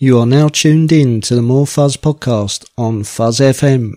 You are now tuned in to the More Fuzz podcast on Fuzz FM.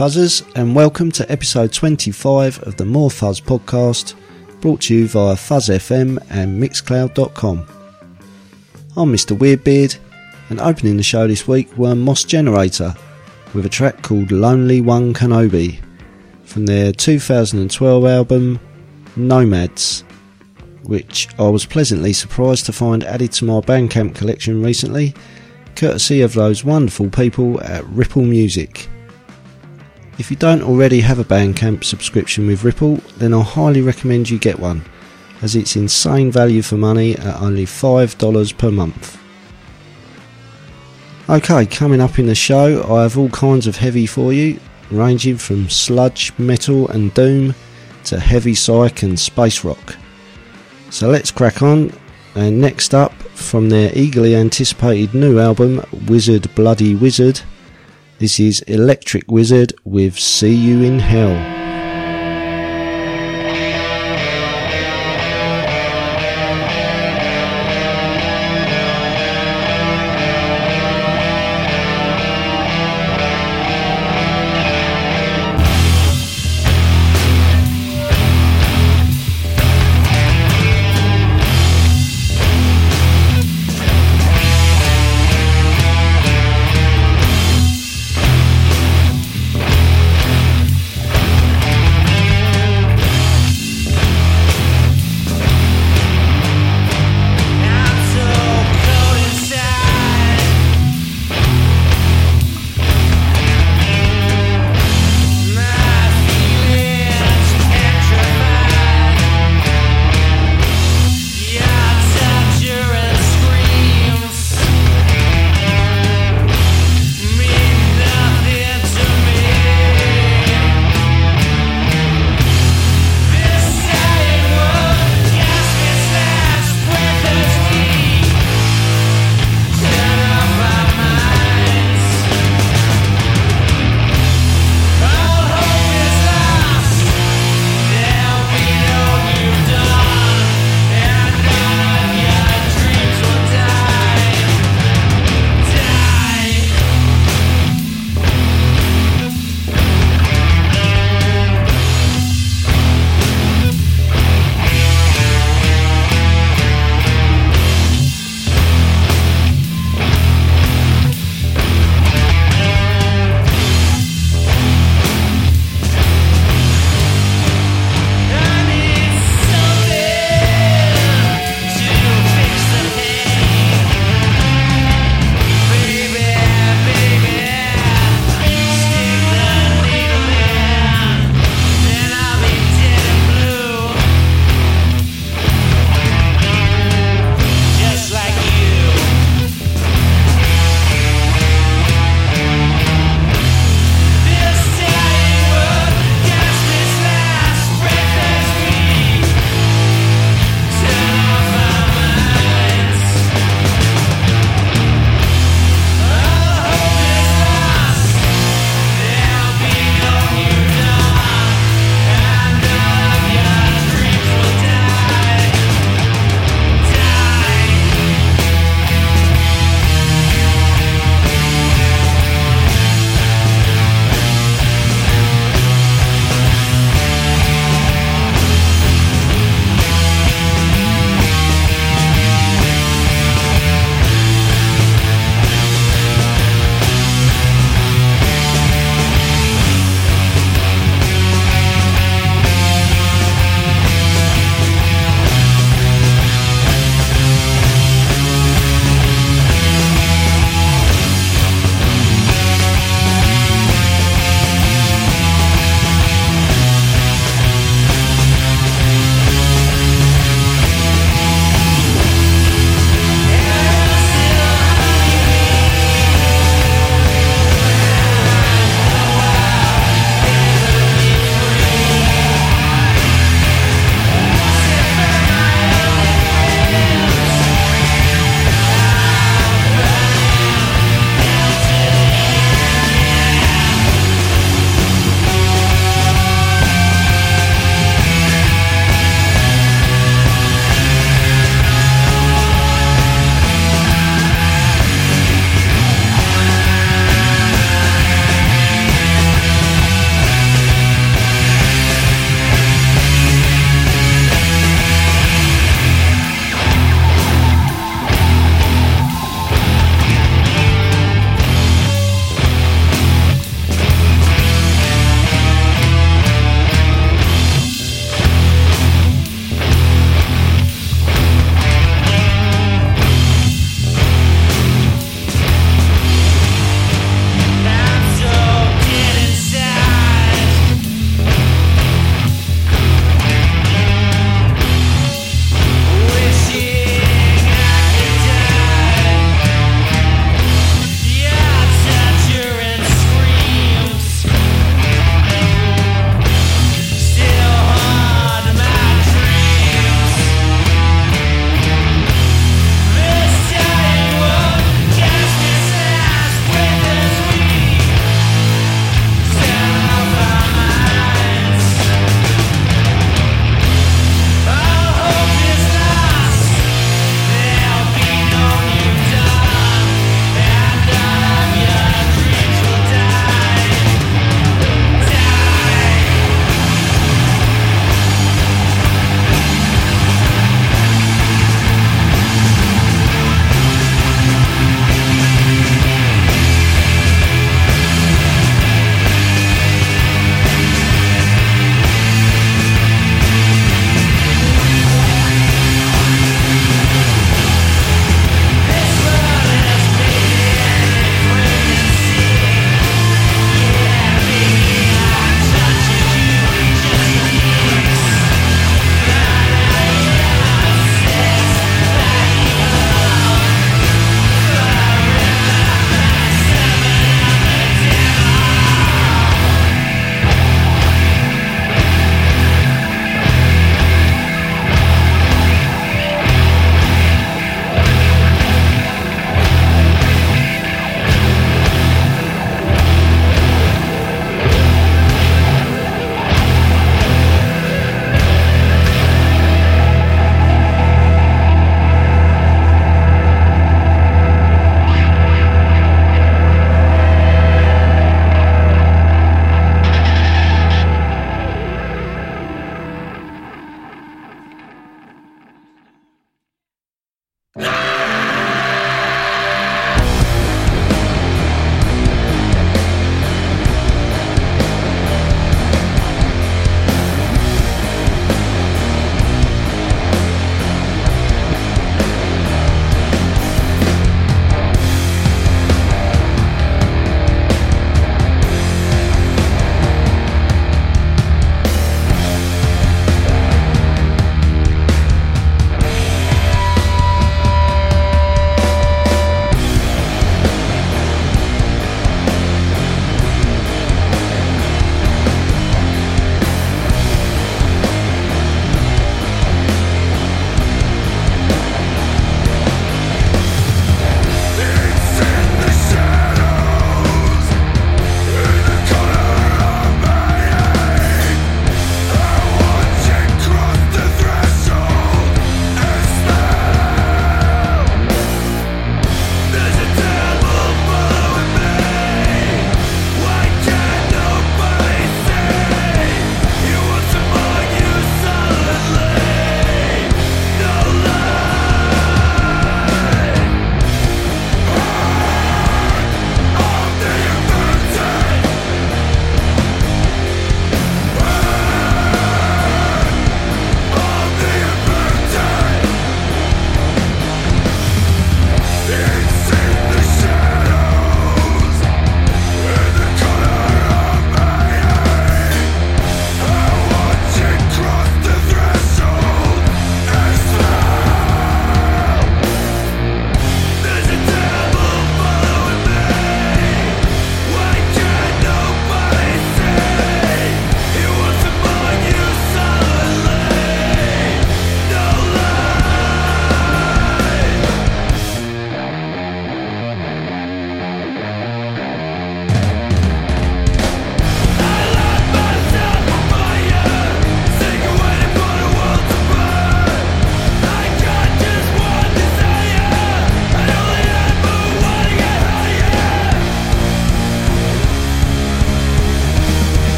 Fuzzers, and welcome to episode 25 of the More Fuzz podcast, brought to you via Fuzz FM and Mixcloud.com. I'm Mr. Weirdbeard, and opening the show this week were Mos Generator with a track called Lonely One Kenobi from their 2012 album Nomads, which I was pleasantly surprised to find added to my Bandcamp collection recently, courtesy of those wonderful people at Ripple Music. If you don't already have a Bandcamp subscription with Ripple, then I highly recommend you get one, as it's insane value for money at only $5 per month. Okay, coming up in the show, I have all kinds of heavy for you, ranging from sludge, metal, and doom to heavy psych and space rock. So let's crack on. And next up, from their eagerly anticipated new album, Wizard Bloody Wizard, this is Electric Wizard with See You in Hell.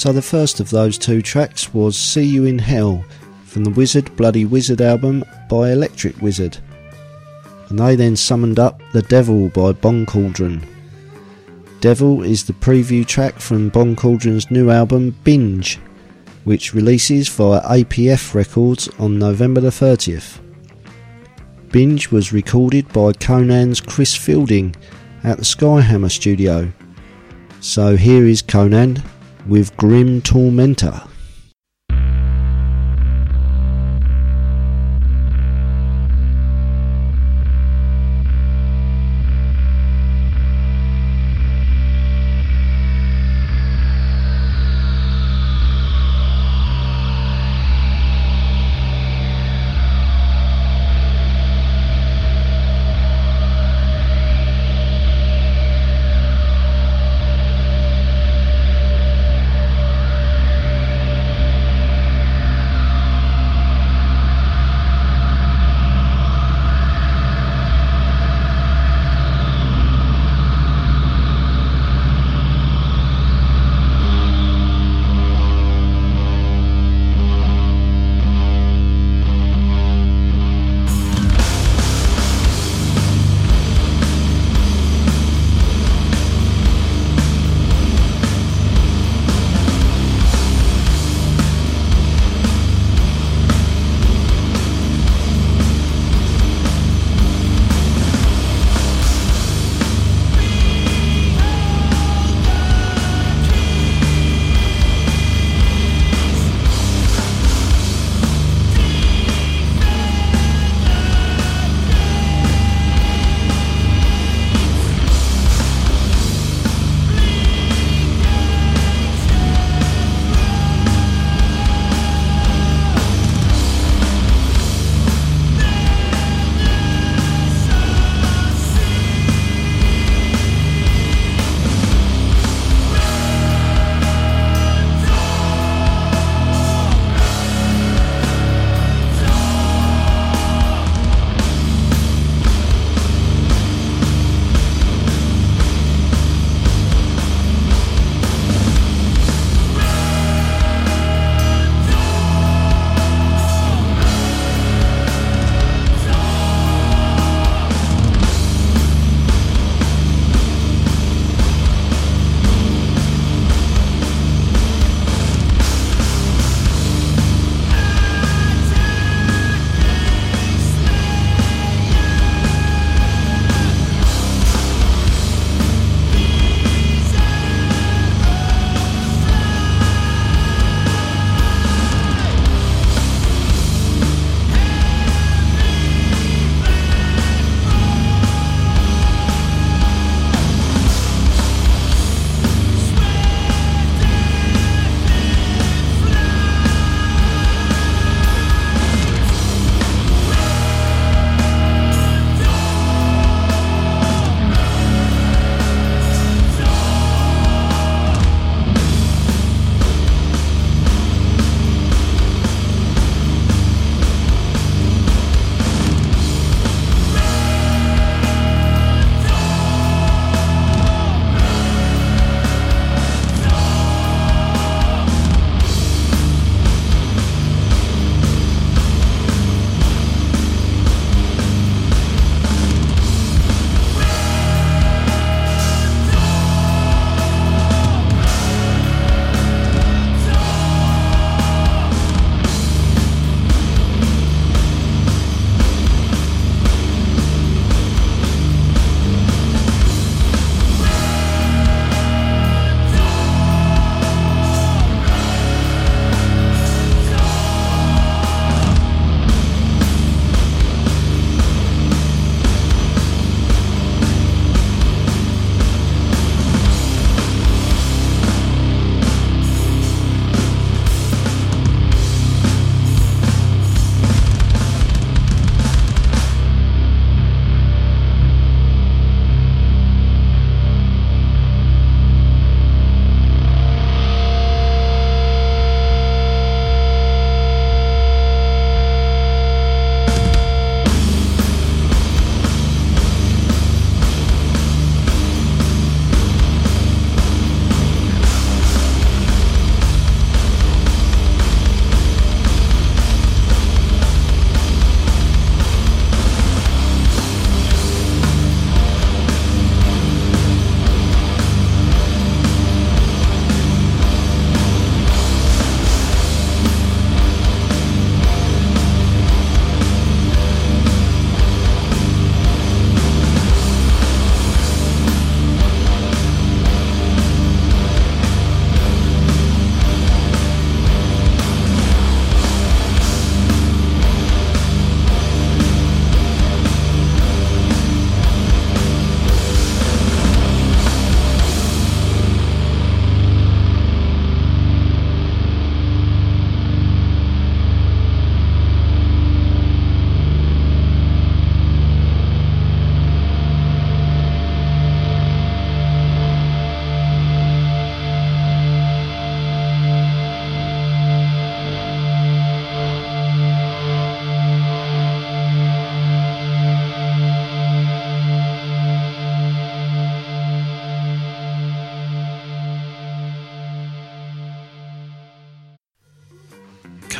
So the first of those two tracks was See You in Hell from the Wizard Bloody Wizard album by Electric Wizard. And they then summoned up The Devil by Bong Cauldron. Devil is the preview track from Bong Cauldron's new album Binge, which releases via APF Records on November the 30th. Binge was recorded by Conan's Chris Fielding at the Skyhammer studio. So here is Conan with Grim Tormentor.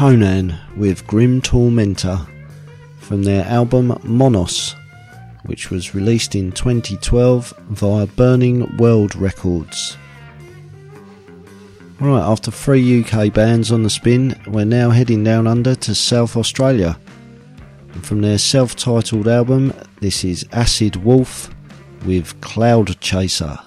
Conan with Grim Tormentor from their album Monnos, which was released in 2012 via Burning World Records. Right, after three UK bands on the spin, we're now heading down under to South Australia. And from their self titled album, this is Acid Wolf with Cloud Chaser.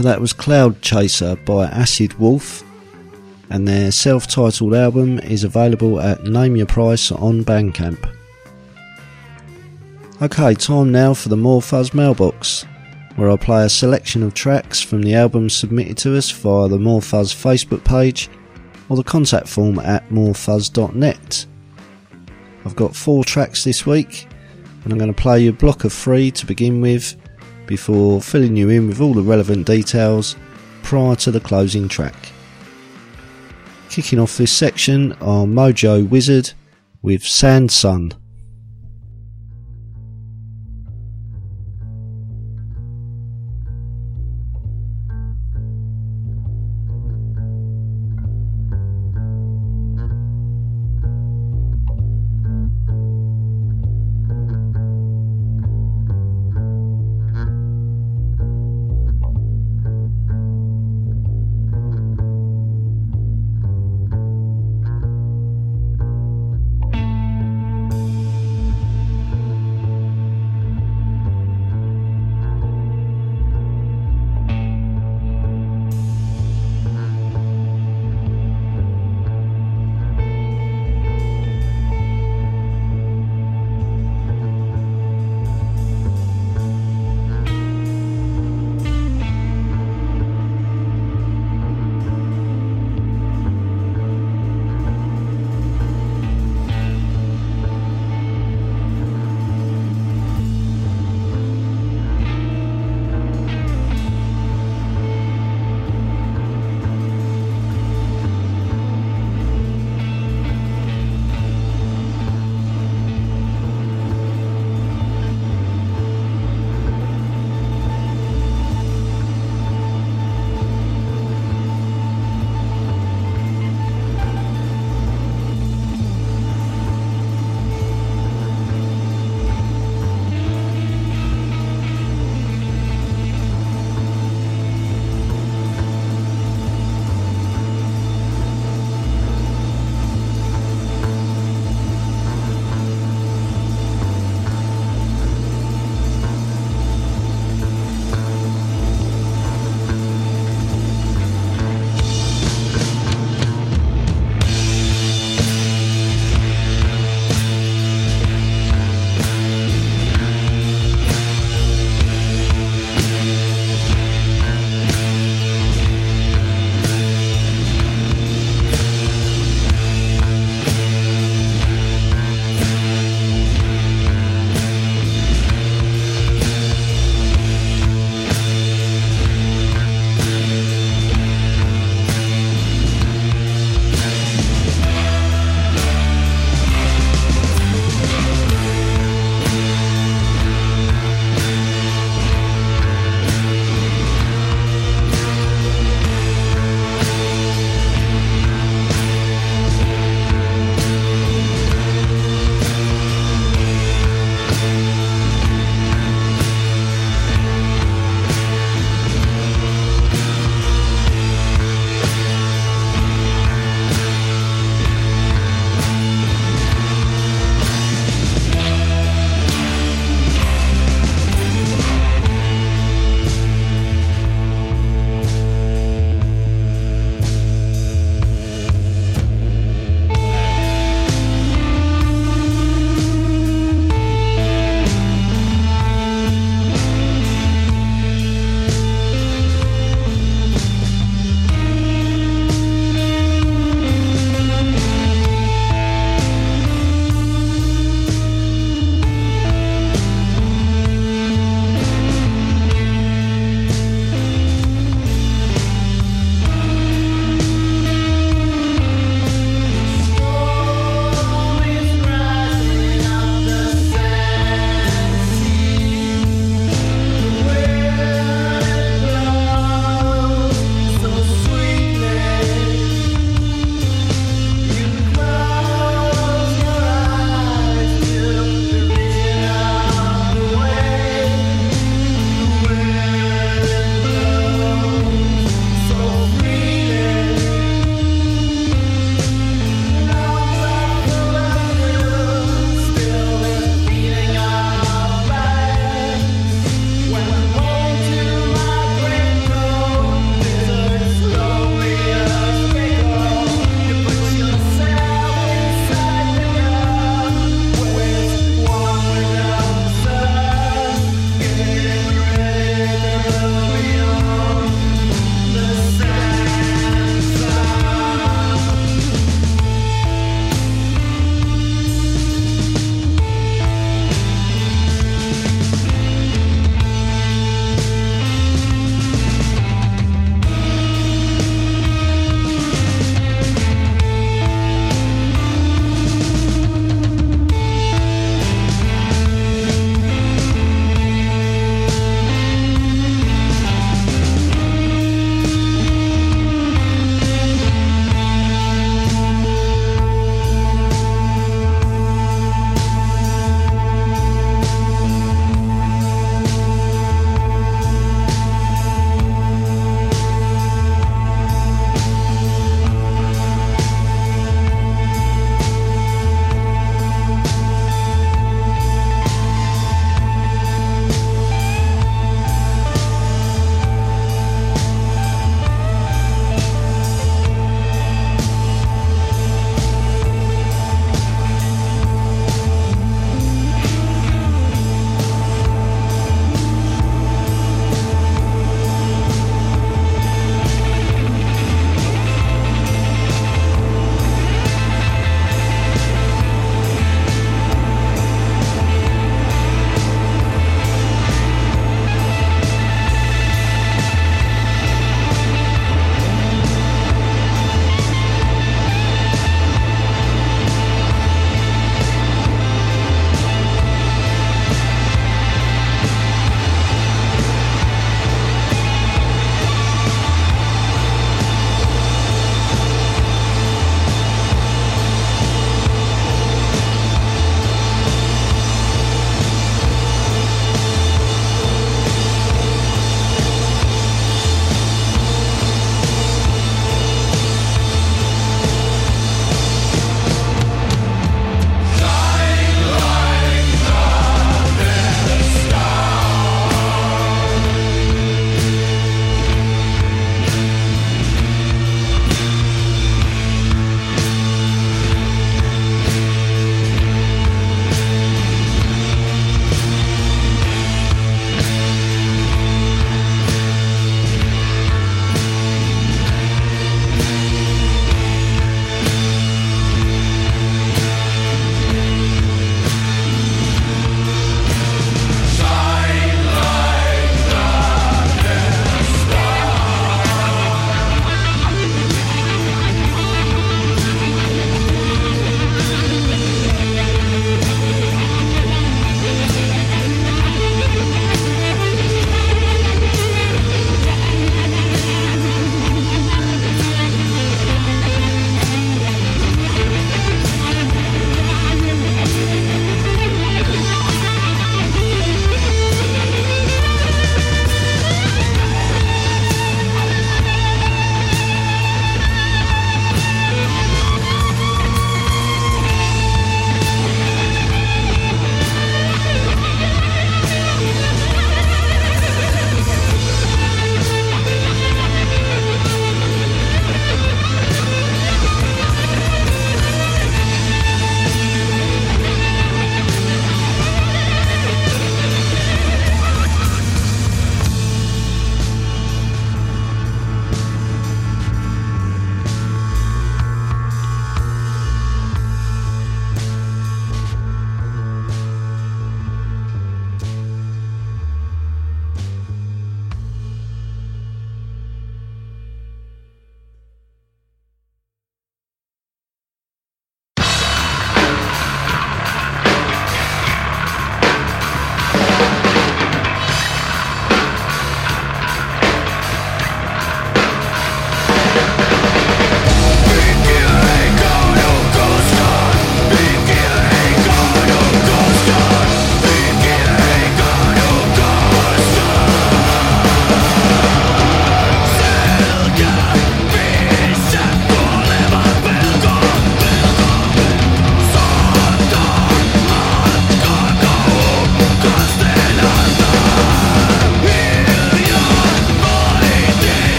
So that was Cloud Chaser by Acid Wolf, and their self titled album is available at Name Your Price on Bandcamp. Okay, time now for the More Fuzz mailbox, where I play a selection of tracks from the albums submitted to us via the More Fuzz Facebook page or the contact form at morefuzz.net. I've got four tracks this week, and I'm going to play you a block of three to begin with before filling you in with all the relevant details prior to the closing track. Kicking off this section are Mojo Wizard with Sand Sun.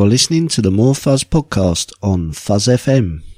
You are listening to the More Fuzz podcast on Fuzz FM.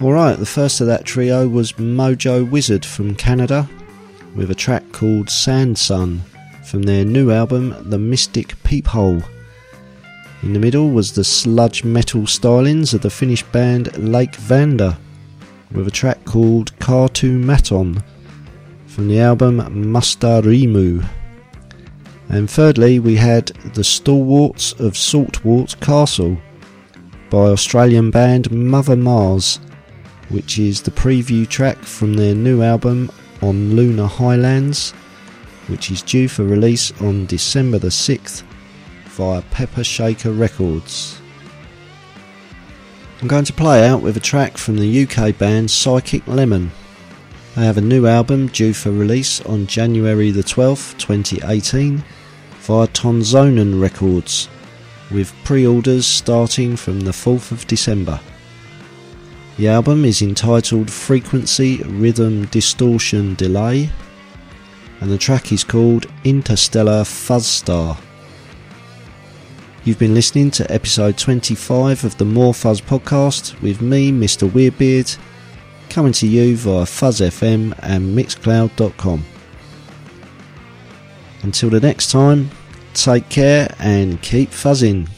Alright, the first of that trio was Mojo Wizard from Canada with a track called Sand Sun from their new album The Mystic Peephole. In the middle was the sludge metal stylings of the Finnish band Lake Vanda with a track called Cartoon Maton from the album Mustarimu. And thirdly, we had the Stalwarts of Saltwort Castle by Australian band Mother Mars, which is the preview track from their new album on Lunar Highlands, which is due for release on December the 6th via Pepper Shaker Records. I'm going to play out with a track from the UK band Psychic Lemon. They have a new album due for release on January the 12th, 2018 via Tonzonen Records, with pre-orders starting from the 4th of December. The album is entitled Frequency Rhythm Distortion Delay and the track is called Interstellar Fuzzstar. You've been listening to episode 25 of the More Fuzz podcast with me, Mr. Weirdbeard, coming to you via Fuzz FM and Mixcloud.com. Until the next time, take care and keep fuzzing.